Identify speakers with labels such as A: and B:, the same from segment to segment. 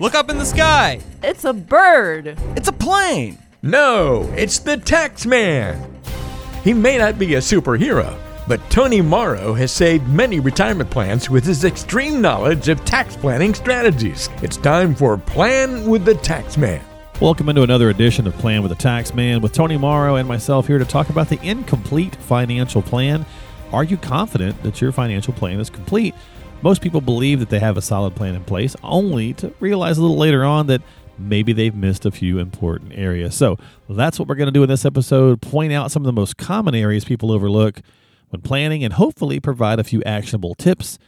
A: Look up in the sky.
B: It's a bird.
A: It's a plane.
C: No, it's the tax man. He may not be a superhero, but Tony Morrow has saved many retirement plans with his extreme knowledge of tax planning strategies. It's time for Plan with the Tax Man.
D: Welcome into another edition of Plan with the Tax Man with Tony Morrow and myself here to talk about the incomplete financial plan. Are you confident that your financial plan is complete? Most people believe that they have a solid plan in place, only to realize a little later on that maybe they've missed a few important areas. So that's what we're going to do in this episode point out some of the most common areas people overlook when planning and hopefully provide a few actionable tips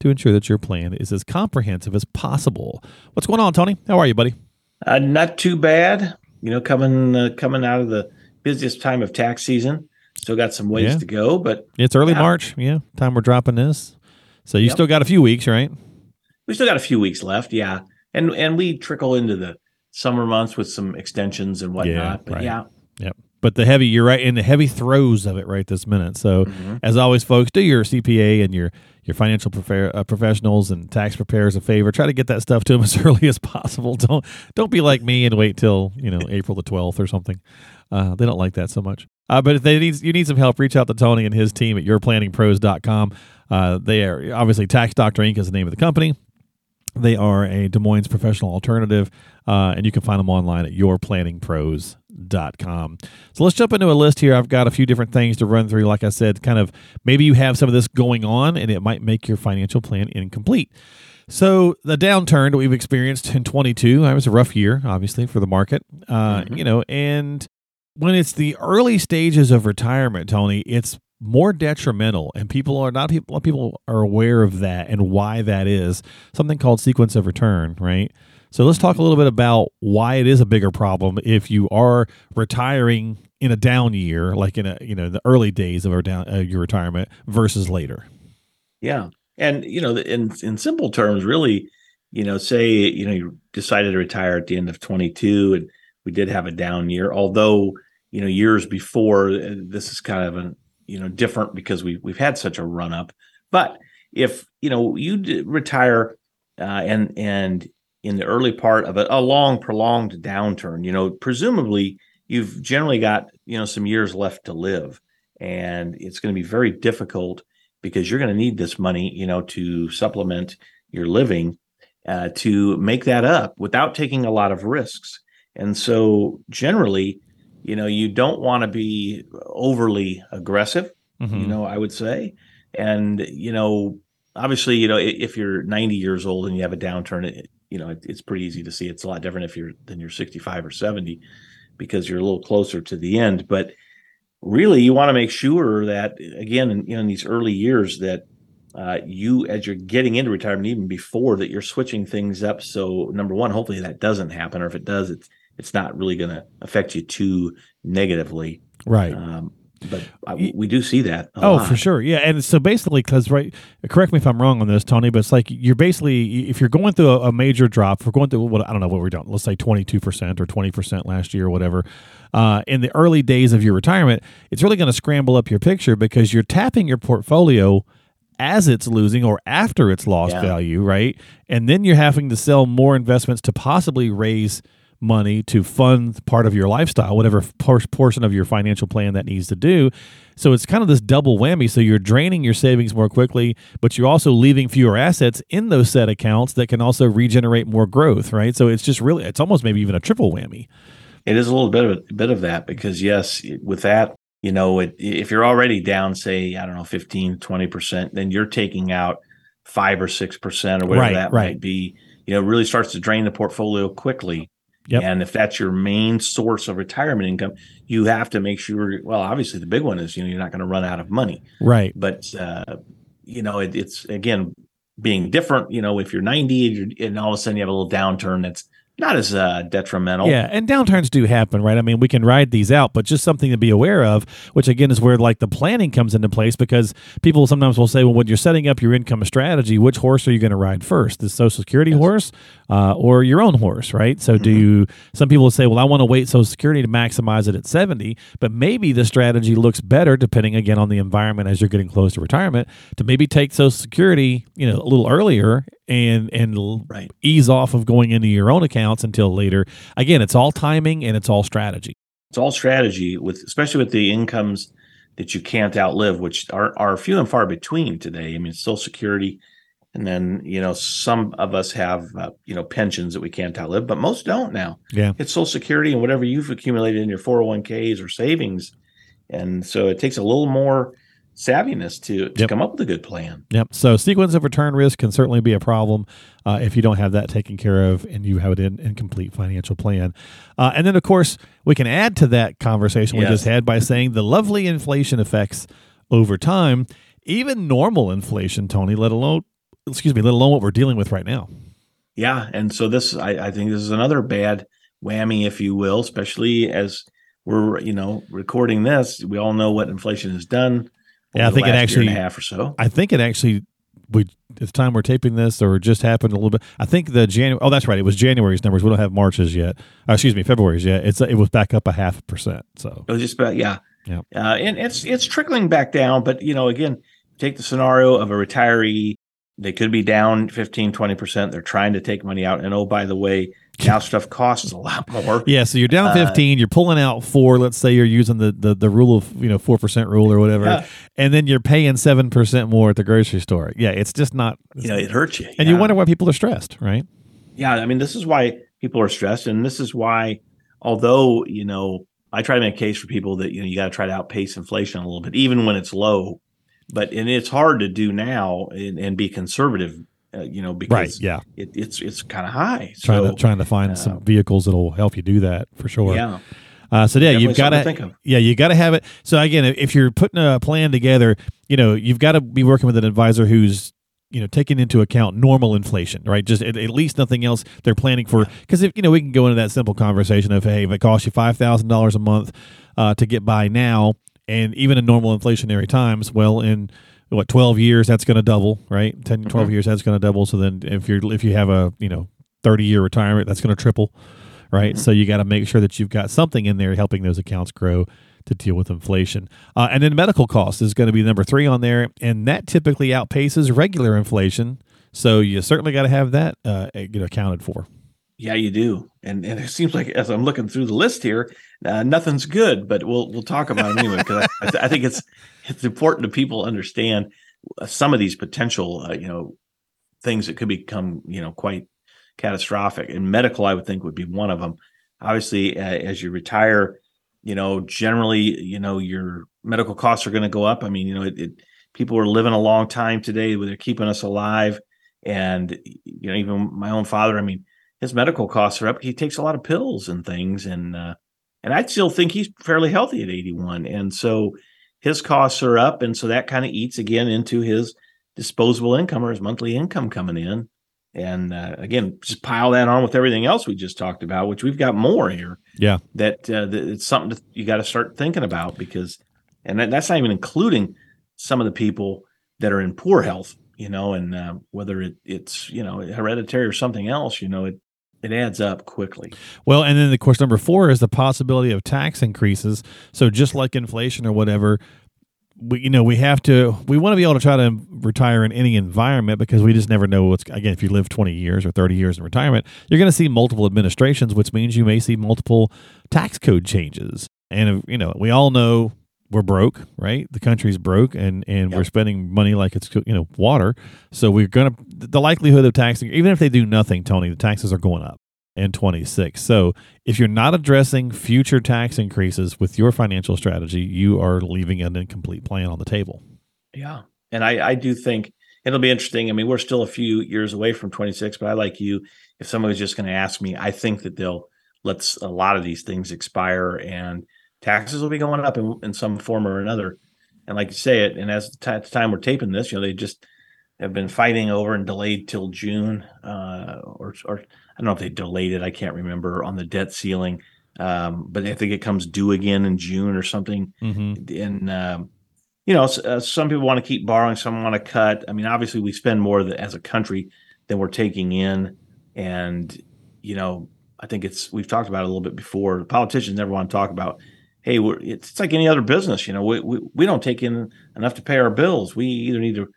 D: to ensure that your plan is as comprehensive as possible. What's going on, Tony? How are you, buddy?
E: Uh, not too bad. You know, coming uh, coming out of the busiest time of tax season. Still got some ways
D: Yeah.
E: to go, but
D: It's early
E: Yeah.
D: March. Yeah, time we're dropping this. So you
E: Yep.
D: still got a few weeks, right?
E: we still got a few weeks left. Yeah, and and we trickle into the summer months with some extensions and whatnot.
D: Yeah,
E: but
D: right.
E: yeah,
D: Yep. But the heavy, you're right in the heavy throes of it right this minute. So,
E: Mhm.
D: as always, folks, do your CPA and your your financial prefer, uh, professionals and tax preparers a favor. Try to get that stuff to them as early as possible. Don't don't be like me and wait till you know April the twelfth or something. Uh, they don't like that so much. Uh, but if they need you need some help, reach out to Tony and his team at yourplanningpros.com. Uh, they are obviously Tax Doctor Inc. is the name of the company. They are a Des Moines professional alternative, uh, and you can find them online at yourplanningpros.com. So let's jump into a list here. I've got a few different things to run through. Like I said, kind of maybe you have some of this going on, and it might make your financial plan incomplete. So the downturn that we've experienced in 22, that was a rough year, obviously, for the market. Uh,
E: Mhm.
D: You know, and when it's the early stages of retirement, Tony, it's more detrimental, and people are not people. People are aware of that and why that is. Something called sequence of return, right? So let's talk a little bit about why it is a bigger problem if you are retiring in a down year, like in a you know the early days of our down uh, your retirement versus later.
E: yeah, and you know, in in simple terms, really, you know, say you know you decided to retire at the end of twenty two, and we did have a down year, although you know years before uh, this is kind of a you know different because we we've had such a run up. But if you know you retire uh, and and in the early part of a, a long prolonged downturn you know presumably you've generally got you know some years left to live. And it's going to be very difficult because you're going to need this money you know to supplement your living uh, to make that up without taking a lot of risks. And so generally you know you don't want to be overly aggressive you
D: Mhm.
E: know i would say. And you know obviously you know if you're 90 years old and you have a downturn it, you know it, it's pretty easy to see. It's a lot different if you're than you're 65 or 70 because you're a little closer to the end. But really you want to make sure that again in, you know, in these early years that uh, you as you're getting into retirement even before that you're switching things up. So number one hopefully that doesn't happen or if it does it's it's not really going to affect you too negatively
D: right.
E: um, but I, we do see that.
D: Oh,
E: lot.
D: for sure. Yeah. And so basically, because, right, correct me if I'm wrong on this, Tony, but it's like you're basically, if you're going through a, a major drop, if we're going through what, I don't know what we're doing, let's say 22% or 20% last year or whatever, uh, in the early days of your retirement, it's really going to scramble up your picture because you're tapping your portfolio as it's losing or after it's lost
E: Yeah.
D: value, right? And then you're having to sell more investments to possibly raise money to fund part of your lifestyle, whatever por- portion of your financial plan that needs to do. So it's kind of this double whammy. So you're draining your savings more quickly, but you're also leaving fewer assets in those set accounts that can also regenerate more growth, right? So it's just really, it's almost maybe even a triple whammy.
E: It is a little bit of a bit of that because yes, with that, you know, it, if you're already down, say, I don't know, 15, 20%, then you're taking out five or six percent or whatever
D: Right,
E: that
D: right.
E: might be, you know, really starts to drain the portfolio quickly.
D: Yep.
E: And if that's your main source of retirement income, you have to make sure. Well, obviously, the big one is you know you're not going to run out of money.
D: Right.
E: But uh, you know, it, it's again being different. You know, if you're 90 and, you're, and all of a sudden you have a little downturn, that's not as uh, detrimental.
D: Yeah, and downturns do happen, right? I mean, we can ride these out, but just something to be aware of, which again is where like the planning comes into place because people sometimes will say, well, when you're setting up your income strategy, which horse are you going to ride first? The Social Security horse uh, or your own horse, right? So, do you, some people say, well, I want to wait Social Security to maximize it at 70, but maybe the strategy looks better depending again on the environment as you're getting close to retirement to maybe take Social Security, you know, a little earlier and and
E: Right.
D: ease off of going into your own accounts until later. Again, it's all timing and it's all strategy.
E: It's all strategy with, especially with the incomes that you can't outlive, which are are few and far between today. I mean, Social Security, and then you know some of us have uh, you know pensions that we can't outlive, but most don't now.
D: Yeah.
E: It's Social Security and whatever you've accumulated in your 401ks or savings, and so it takes a little more savviness to, to
D: Yep.
E: come up with a good plan.
D: Yep. So sequence of return risk can certainly be a problem uh, if you don't have that taken care of and you have an incomplete financial plan. Uh, and then, of course, we can add to that conversation we just had by saying the lovely inflation effects over time, even normal inflation, Tony, let alone, excuse me, let alone what we're dealing with right now.
E: Yeah, and so this, I, I think, this is another bad whammy, if you will, especially as we're, you know, recording this. We all know what inflation has done.
D: Yeah, I think it actually-
E: and a half or so.
D: I think it actually we at the time we're taping this or just happened a little bit. I think the January. Oh, that's right. It was January's numbers. We don't have March's yet. Uh, excuse me, February's yet. It's it was back up a half percent. So
E: It was just about yeah,
D: Yeah.
E: uh, and it's it's trickling back down. But you know, again, take the scenario of a retiree. They could be down 15, 20 percent. They're trying to take money out, and oh, by the way, now stuff costs a lot more.
D: yeah, so you're down
E: Uh,
D: 15. you're pulling out four. Let's say you're using the the, the rule of you know four percent rule or whatever,
E: Yeah.
D: and then you're paying seven percent more at the grocery store. Yeah, it's just not.
E: You know, it hurts you.
D: and you wonder why people are stressed, right?
E: Yeah, I mean, this is why people are stressed, and this is why, although you know, I try to make a case for people that you know you got to try to outpace inflation a little bit, even when it's low. But and it's hard to do now and, and be conservative, uh, you know, because right,
D: Yeah,
E: it, it's it's kind of high.
D: trying
E: so
D: to trying to find
E: uh,
D: some vehicles that'll help you do that for sure.
E: yeah,
D: Uh, so yeah,
E: definitely
D: you've got to
E: think of.
D: Yeah, you got to have it. So again, if you're putting a plan together, you know, you've got to be working with an advisor who's you know taking into account normal inflation, right? Just at, at least nothing else they're planning for. Because if you know, we can go into that simple conversation of hey, if it costs you five thousand dollars a month uh, to get by now, and even in normal inflationary times, well, in what 12 years that's going to double right? 10 12 years that's going to double. So then if you're if you have a you know 30 year retirement that's going to triple right? So you got to make sure that you've got something in there helping those accounts grow to deal with inflation. Uh, and then medical costs is going to be number three on there and that typically outpaces regular inflation. So you certainly got to have that uh, get accounted for
E: Yeah, you do, and and it seems like as I'm looking through the list here, uh, nothing's good. But we'll we'll talk about it anyway because I, I, th- I think it's it's important to people understand uh, some of these potential uh, you know things that could become you know quite catastrophic. And medical, I would think, would be one of them. Obviously, uh, as you retire, you know, generally, you know, your medical costs are going to go up. I mean, you know, it, it people are living a long time today where they're keeping us alive, and you know, even my own father. I mean his medical costs are up. He takes a lot of pills and things, and uh, and I still think he's fairly healthy at 81, and so his costs are up, and so that kind of eats again into his disposable income or his monthly income coming in, and uh, again, just pile that on with everything else we just talked about, which we've got more here.
D: Yeah.
E: that, uh, that it's something that you got to start thinking about because, and that, that's not even including some of the people that are in poor health, you know, and uh, whether it, it's you know hereditary or something else, you know, it it adds up quickly.
D: Well, and then of course number four is the possibility of tax increases. So just like inflation or whatever, we you know we have to we want to be able to try to retire in any environment because we just never know what's again if you live 20 years or 30 years in retirement you're going to see multiple administrations which means you may see multiple tax code changes and you know we all know we're broke right the country's broke and and we're spending money like it's you know water so we're going to the likelihood of taxing even if they do nothing tony the taxes are going up in 26 so if you're not addressing future tax increases with your financial strategy you are leaving an incomplete plan on the table
E: Yeah. And I, I do think it'll be interesting. I mean, we're still a few years away from 26, but I like you. If someone was just going to ask me, I think that they'll let a lot of these things expire and taxes will be going up in, in some form or another. And like you say it, and as the the time we're taping this, you know, they just have been fighting over and delayed till June, uh, or or I don't know if they delayed it. I can't remember on the debt ceiling, um, but I think it comes due again in June or something
D: mm-hmm.
E: and um, you know, uh, some people want to keep borrowing, some want to cut. I mean, obviously, we spend more th- as a country than we're taking in, and you know, I think it's we've talked about it a little bit before. Politicians never want to talk about, hey, we're, it's, like any other business. You know, we, we we don't take in enough to pay our bills. We either need to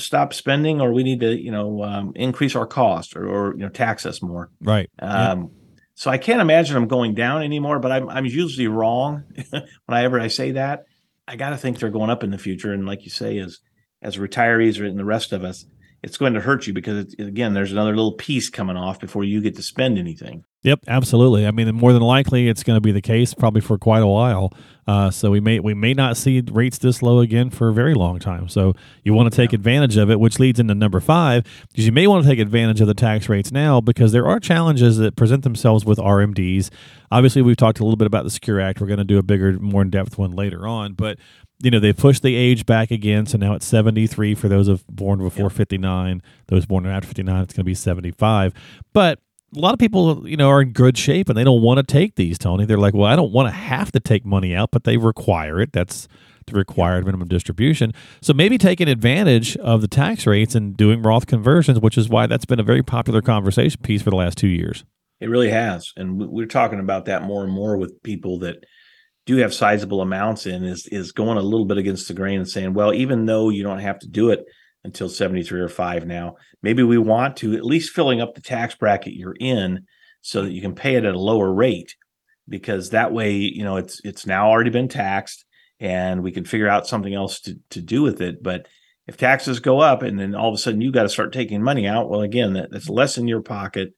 E: stop spending or we need to you know um, increase our cost or, or you know tax us more
D: Right.
E: um, so i can't imagine them going down anymore but i'm, I'm usually wrong whenever i say that i got to think they're going up in the future and like you say as as retirees and the rest of us it's going to hurt you because again there's another little piece coming off before you get to spend anything
D: Yep, absolutely. I mean, more than likely, it's going to be the case probably for quite a while. Uh, so we may we may not see rates this low again for a very long time. So you want to take advantage of it, which leads into number five, because you may want to take advantage of the tax rates now because there are challenges that present themselves with RMDs. Obviously, we've talked a little bit about the Secure Act. We're going to do a bigger, more in depth one later on, but you know they pushed the age back again, so now it's seventy three for those of born before fifty nine. Those born after fifty nine, it's going to be seventy five. But a lot of people, you know, are in good shape and they don't want to take these, Tony. They're like, well, I don't want to have to take money out, but they require it. That's the required minimum distribution. So maybe taking advantage of the tax rates and doing Roth conversions, which is why that's been a very popular conversation piece for the last two years.
E: It really has, and we're talking about that more and more with people that do have sizable amounts in. Is is going a little bit against the grain and saying, well, even though you don't have to do it until seventy three or five now, maybe we want to at least filling up the tax bracket you're in so that you can pay it at a lower rate, because that way, you know, it's it's now already been taxed, and we can figure out something else to to do with it, but. If taxes go up and then all of a sudden you got to start taking money out, well, again, that, that's less in your pocket.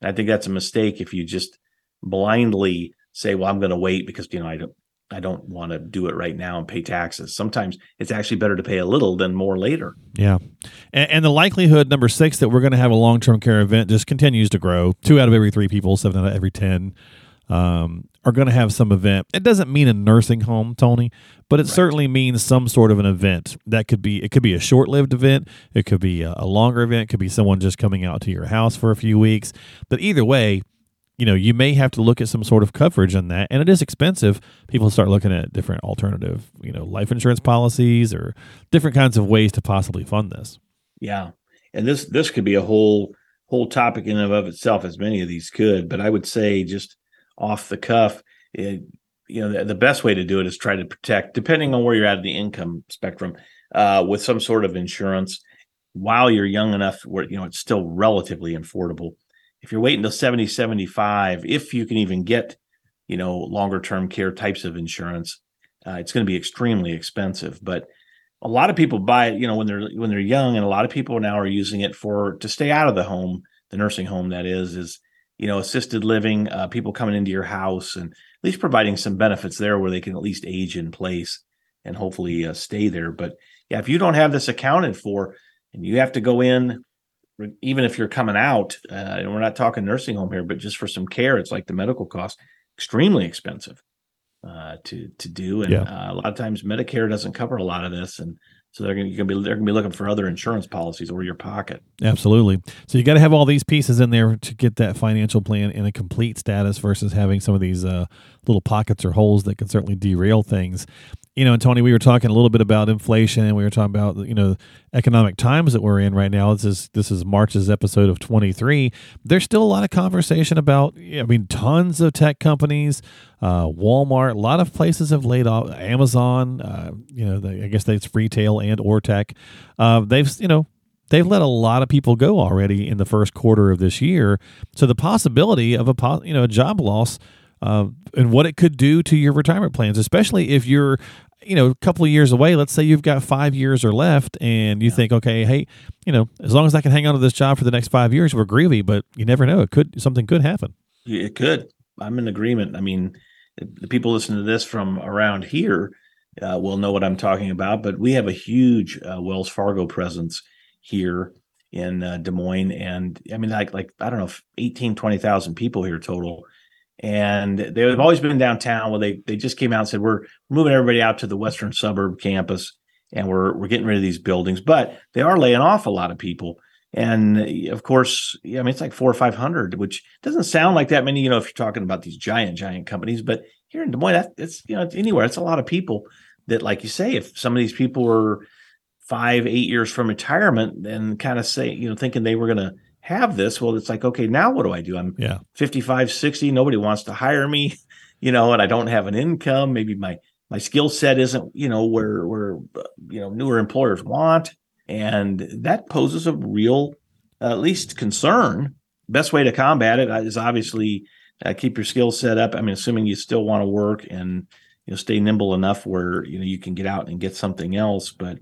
E: And I think that's a mistake if you just blindly say, "Well, I'm going to wait because you know I don't I don't want to do it right now and pay taxes." Sometimes it's actually better to pay a little than more later.
D: Yeah. And, and the likelihood, number six, that we're going to have a long term care event just continues to grow. Two out of every three people, seven out of every 10 um, are going to have some event. It doesn't mean a nursing home, Tony, but it certainly means some sort of an event. That could be, it could be a short lived event. It could be a, a longer event. It could be someone just coming out to your house for a few weeks. But either way, you know, you may have to look at some sort of coverage on that, and it is expensive. People start looking at different alternative, you know, life insurance policies or different kinds of ways to possibly fund this.
E: Yeah, and this this could be a whole whole topic in and of itself, as many of these could. But I would say just off the cuff, it, you know, the, the best way to do it is try to protect, depending on where you're at in the income spectrum, uh, with some sort of insurance while you're young enough where you know it's still relatively affordable. If you're waiting till 70, 75, if you can even get, you know, longer term care types of insurance, uh, it's going to be extremely expensive. But a lot of people buy it, you know, when they're when they're young, and a lot of people now are using it for to stay out of the home, the nursing home that is, is you know, assisted living, uh, people coming into your house, and at least providing some benefits there where they can at least age in place and hopefully uh, stay there. But yeah, if you don't have this accounted for, and you have to go in, even if you're coming out, uh, and we're not talking nursing home here, but just for some care, it's like the medical cost, extremely expensive uh, to to do, and
D: Yeah.
E: uh, a lot of times Medicare doesn't cover a lot of this, and so they're going to be they're going to be looking for other insurance policies or your pocket.
D: Absolutely. So you got to have all these pieces in there to get that financial plan in a complete status versus having some of these uh, little pockets or holes that can certainly derail things. You know, and Tony, we were talking a little bit about inflation, and we were talking about you know economic times that we're in right now. This is this is March's episode of twenty three. There's still a lot of conversation about. I mean, tons of tech companies, uh, Walmart, a lot of places have laid off. Amazon, uh, you know, they, I guess that's retail and or tech. Uh, they've you know they've let a lot of people go already in the first quarter of this year. So the possibility of a you know a job loss uh, and what it could do to your retirement plans, especially if you're you know a couple of years away. Let's say you've got five years or left, and you think, okay, hey, you know, as long as I can hang on to this job for the next five years, we're groovy. But you never know; it could something could happen.
E: It could. I'm in agreement. I mean, the people listening to this from around here uh, will know what I'm talking about. But we have a huge uh, Wells Fargo presence here in uh, Des Moines, and I mean, like like I don't know, 18, 20,000 people here total. And they've always been downtown. Well, they they just came out and said we're moving everybody out to the western suburb campus, and we're we're getting rid of these buildings. But they are laying off a lot of people. And of course, I mean, it's like four or 500, which doesn't sound like that many, you know, if you're talking about these giant, giant companies. But here in Des Moines, that, it's, you know, it's anywhere. It's a lot of people that, like you say, if some of these people were five, eight years from retirement and kind of say, you know, thinking they were going to have this, well, it's like, okay, now what do I do? I'm
D: Yeah.
E: 55, 60. Nobody wants to hire me, you know, and I don't have an income. Maybe my, my skill set isn't, you know, where, where, uh, you know, newer employers want. and that poses a real, uh, at least concern. Best way to combat it is obviously uh, keep your skill set up. I mean, assuming you still want to work and you know stay nimble enough where you know you can get out and get something else, but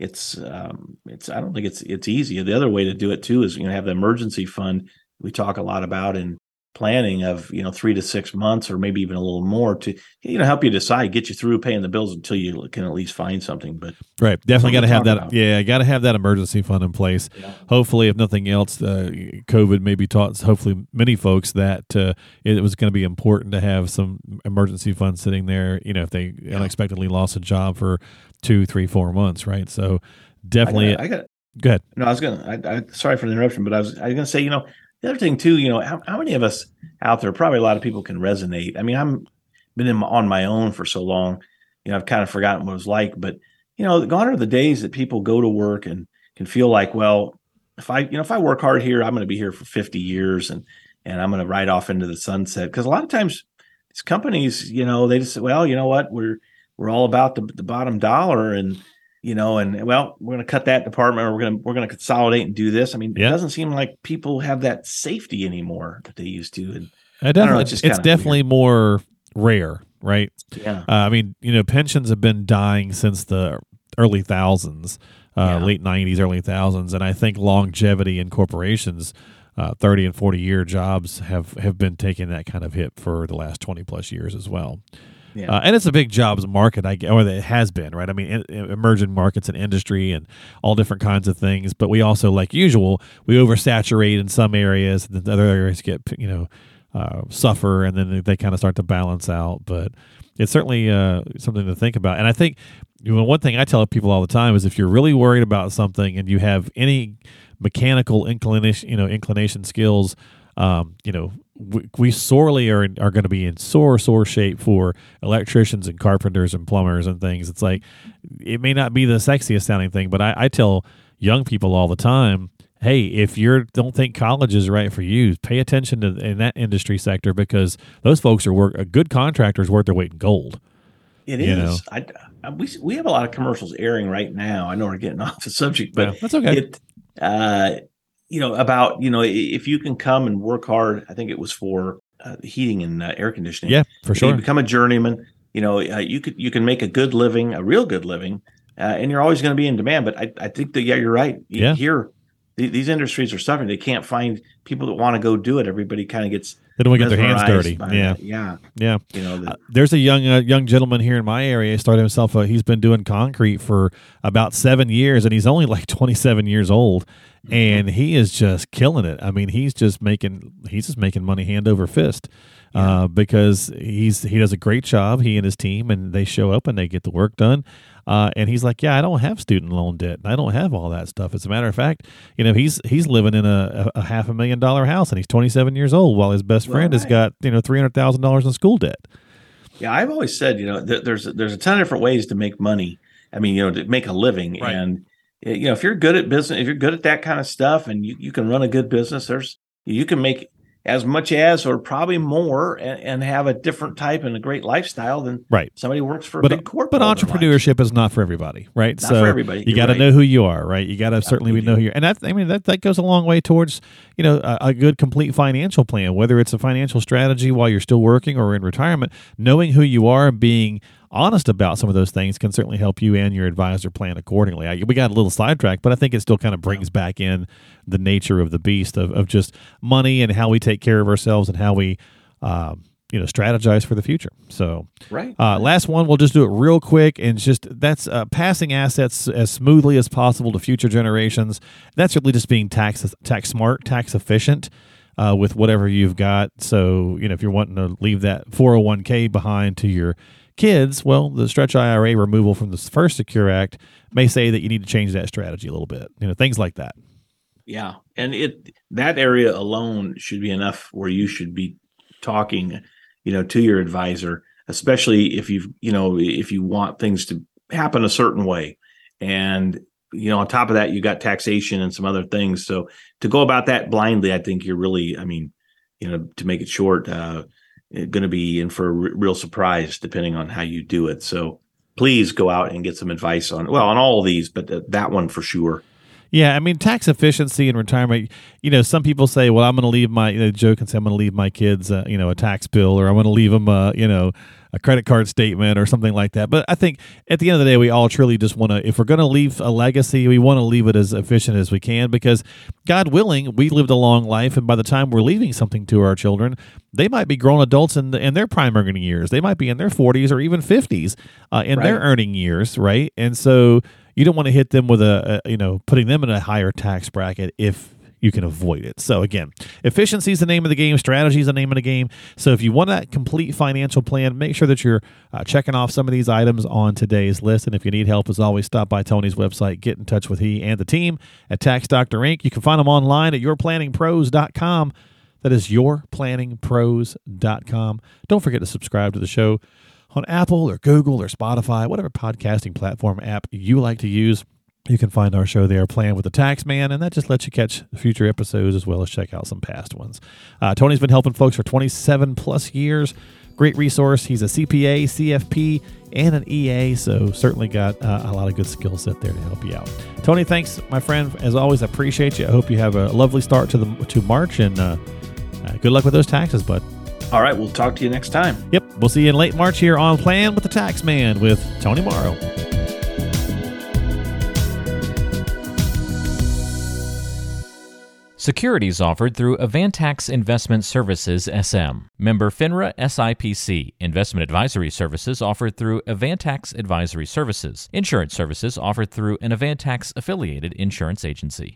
E: it's um, it's I don't think it's it's easy. The other way to do it too is you know have the emergency fund we talk a lot about in planning of you know three to six months or maybe even a little more to you know help you decide get you through paying the bills until you can at least find something but
D: right. Definitely got to have that
E: about.
D: yeah got to have that emergency fund in place.
E: Yeah.
D: hopefully if nothing else uh, covid maybe taught hopefully many folks that uh, it was going to be important to have some emergency fund sitting there you know if they unexpectedly lost a job for two three four months right? So definitely
E: I got, I got
D: go ahead.
E: No I was gonna I, I sorry for the interruption but I was I was gonna say you know the other thing too you know how, how many of us out there probably a lot of people can resonate. I mean I'm been in on my own for so long you know I've kind of forgotten what it was like but you know gone are the days that people go to work and can feel like well if I you know if I work hard here I'm going to be here for 50 years and and I'm going to ride off into the sunset. Because a lot of times these companies you know they just say well you know what? We're we're all about the, the bottom dollar and you know and well we're going to cut that department or we're going to we're going to consolidate and do this i mean
D: Yeah.
E: it doesn't seem like people have that safety anymore that they used to and
D: I
E: know,
D: definitely,
E: it's
D: it's,
E: just kinda
D: definitely more rare right
E: yeah
D: Uh, I mean, you know, pensions have been dying since the early thousands, uh,
E: Yeah.
D: late '90s, early thousands, and I think longevity in corporations, uh, 30 and 40 year jobs have have been taking that kind of hit for the last 20 plus years as well.
E: Yeah
D: Uh, and it's a big jobs market, I or it has been, right? I mean, in, in emerging markets and industry and all different kinds of things. But we also, like usual, we oversaturate in some areas, and the other areas get, you know, uh, suffer, and then they, they kind of start to balance out. But it's certainly uh, something to think about. And I think you know, one thing I tell people all the time is if you're really worried about something and you have any mechanical inclination, you know, inclination skills, um, you know, we, we sorely are are going to be in sore sore shape for electricians and carpenters and plumbers and things. It's like it may not be the sexiest sounding thing, but I, I tell young people all the time, hey, if you don't think college is right for you, pay attention to in that industry sector because those folks are work a good contractor is worth their weight in gold.
E: it is
D: know.
E: I, I we we have a lot of commercials airing right now i know we're getting off the subject but
D: Yeah, that's okay.
E: it uh you know about you know if you can come and work hard i think it was for uh, heating and uh, air conditioning
D: yeah, for
E: you
D: sure.
E: become a journeyman you know uh, you could you can make a good living a real good living uh, and you're always going to be in demand but i, I think that yeah you're right You-
D: Yeah.
E: here th- these industries are suffering they can't find people that want to go do it everybody kind of gets
D: They don't want to get their hands dirty. Yeah,
E: that. yeah
D: yeah.
E: you know the,
D: Uh, there's a young uh, young gentleman here in my area. He started himself. Uh, he's been doing concrete for about seven years, and he's only like 27 years old, and he is just killing it. I mean, he's just making he's just making money hand over fist. Uh, because he's he does a great job, he and his team, and they show up and they get the work done. Uh, and he's like, yeah, I don't have student loan debt, and I don't have all that stuff. As a matter of fact, you know, he's he's living in a, a, half a million dollar house, and he's 27 years old, while his best friend has got you know three hundred thousand dollars in school debt.
E: Yeah, I've always said, you know, th- there's there's a ton of different ways to make money. I mean, you know, to make a living,
D: Right.
E: and you know, if you're good at business, if you're good at that kind of stuff, and you, you can run a good business, there's you can make as much as or probably more, and, and have a different type and a great lifestyle than
D: Right.
E: somebody works for a
D: but
E: big corporate.
D: but
E: life.
D: entrepreneurship is not for everybody, right?
E: Not
D: so
E: for everybody.
D: you got to
E: right.
D: know who you are, right? You got to certainly
E: you
D: know who you're, and that I mean that that goes a long way towards you know a, a good complete financial plan, whether it's a financial strategy while you're still working or in retirement. Knowing who you are and being honest about some of those things can certainly help you and your advisor plan accordingly. I, we got a little sidetracked, but I think it still kind of brings back in the nature of the beast of, of just money and how we take care of ourselves and how we. Um, you know, strategize for the future. So,
E: right?
D: uh, last one, we'll just do it real quick and just that's uh, passing assets as smoothly as possible to future generations. That's really just being tax tax smart, tax efficient uh, with whatever you've got. So you know, if you're wanting to leave that 401k behind to your kids, well, the Stretch IRA removal from the First Secure Act may say that you need to change that strategy a little bit. You know, things like that.
E: Yeah, and it that area alone should be enough where you should be talking, you know, to your advisor, especially if you've, you know, if you want things to happen a certain way. And you know, on top of that, you got taxation and some other things. So to go about that blindly, I think you're really, I mean, you know, to make it short, uh, going to be in for a r- real surprise depending on how you do it. So please go out and get some advice on well on all of these, but th- that one for sure.
D: Yeah, I mean tax efficiency and retirement. You know, some people say, "Well, I'm going to leave my." They joke and say, "I'm going to leave my kids, uh, you know, a tax bill, or I'm going to leave them, uh, you know, a credit card statement, or something like that." But I think at the end of the day, we all truly just want to. If we're going to leave a legacy, we want to leave it as efficient as we can, because God willing, we lived a long life, and by the time we're leaving something to our children, they might be grown adults in, the, in their prime earning years. They might be in their 40s or even 50s uh, in right. their earning years, right? And so you don't want to hit them with a, a, you know putting them in a higher tax bracket if you can avoid it. So again, efficiency is the name of the game. Strategy is the name of the game. So if you want that complete financial plan, make sure that you're uh, checking off some of these items on today's list. And if you need help, as always, stop by Tony's website. Get in touch with he and the team at Tax Doctor Inc. You can find them online at yourplanningpros.com. That is yourplanningpros.com. Don't forget to subscribe to the show on Apple or Google or Spotify, whatever podcasting platform app you like to use. You can find our show there, Plan with the Tax Man, and that just lets you catch future episodes as well as check out some past ones. Uh, Tony's been helping folks for 27 plus years. Great resource. He's a CPA, CFP, and an EA, so certainly got uh, a lot of good skill set there to help you out. Tony, thanks, my friend. As always, I appreciate you. I hope you have a lovely start to the to March, and uh, uh good luck with those taxes, bud.
E: All right, we'll talk to you next time.
D: Yep, we'll see you in late March here on Plan with the Tax Man with Tony Morrow.
B: Securities offered through Avantax Investment Services SM. Member FINRA SIPC. Investment advisory services offered through Avantax Advisory Services. Insurance services offered through an Avantax affiliated insurance agency.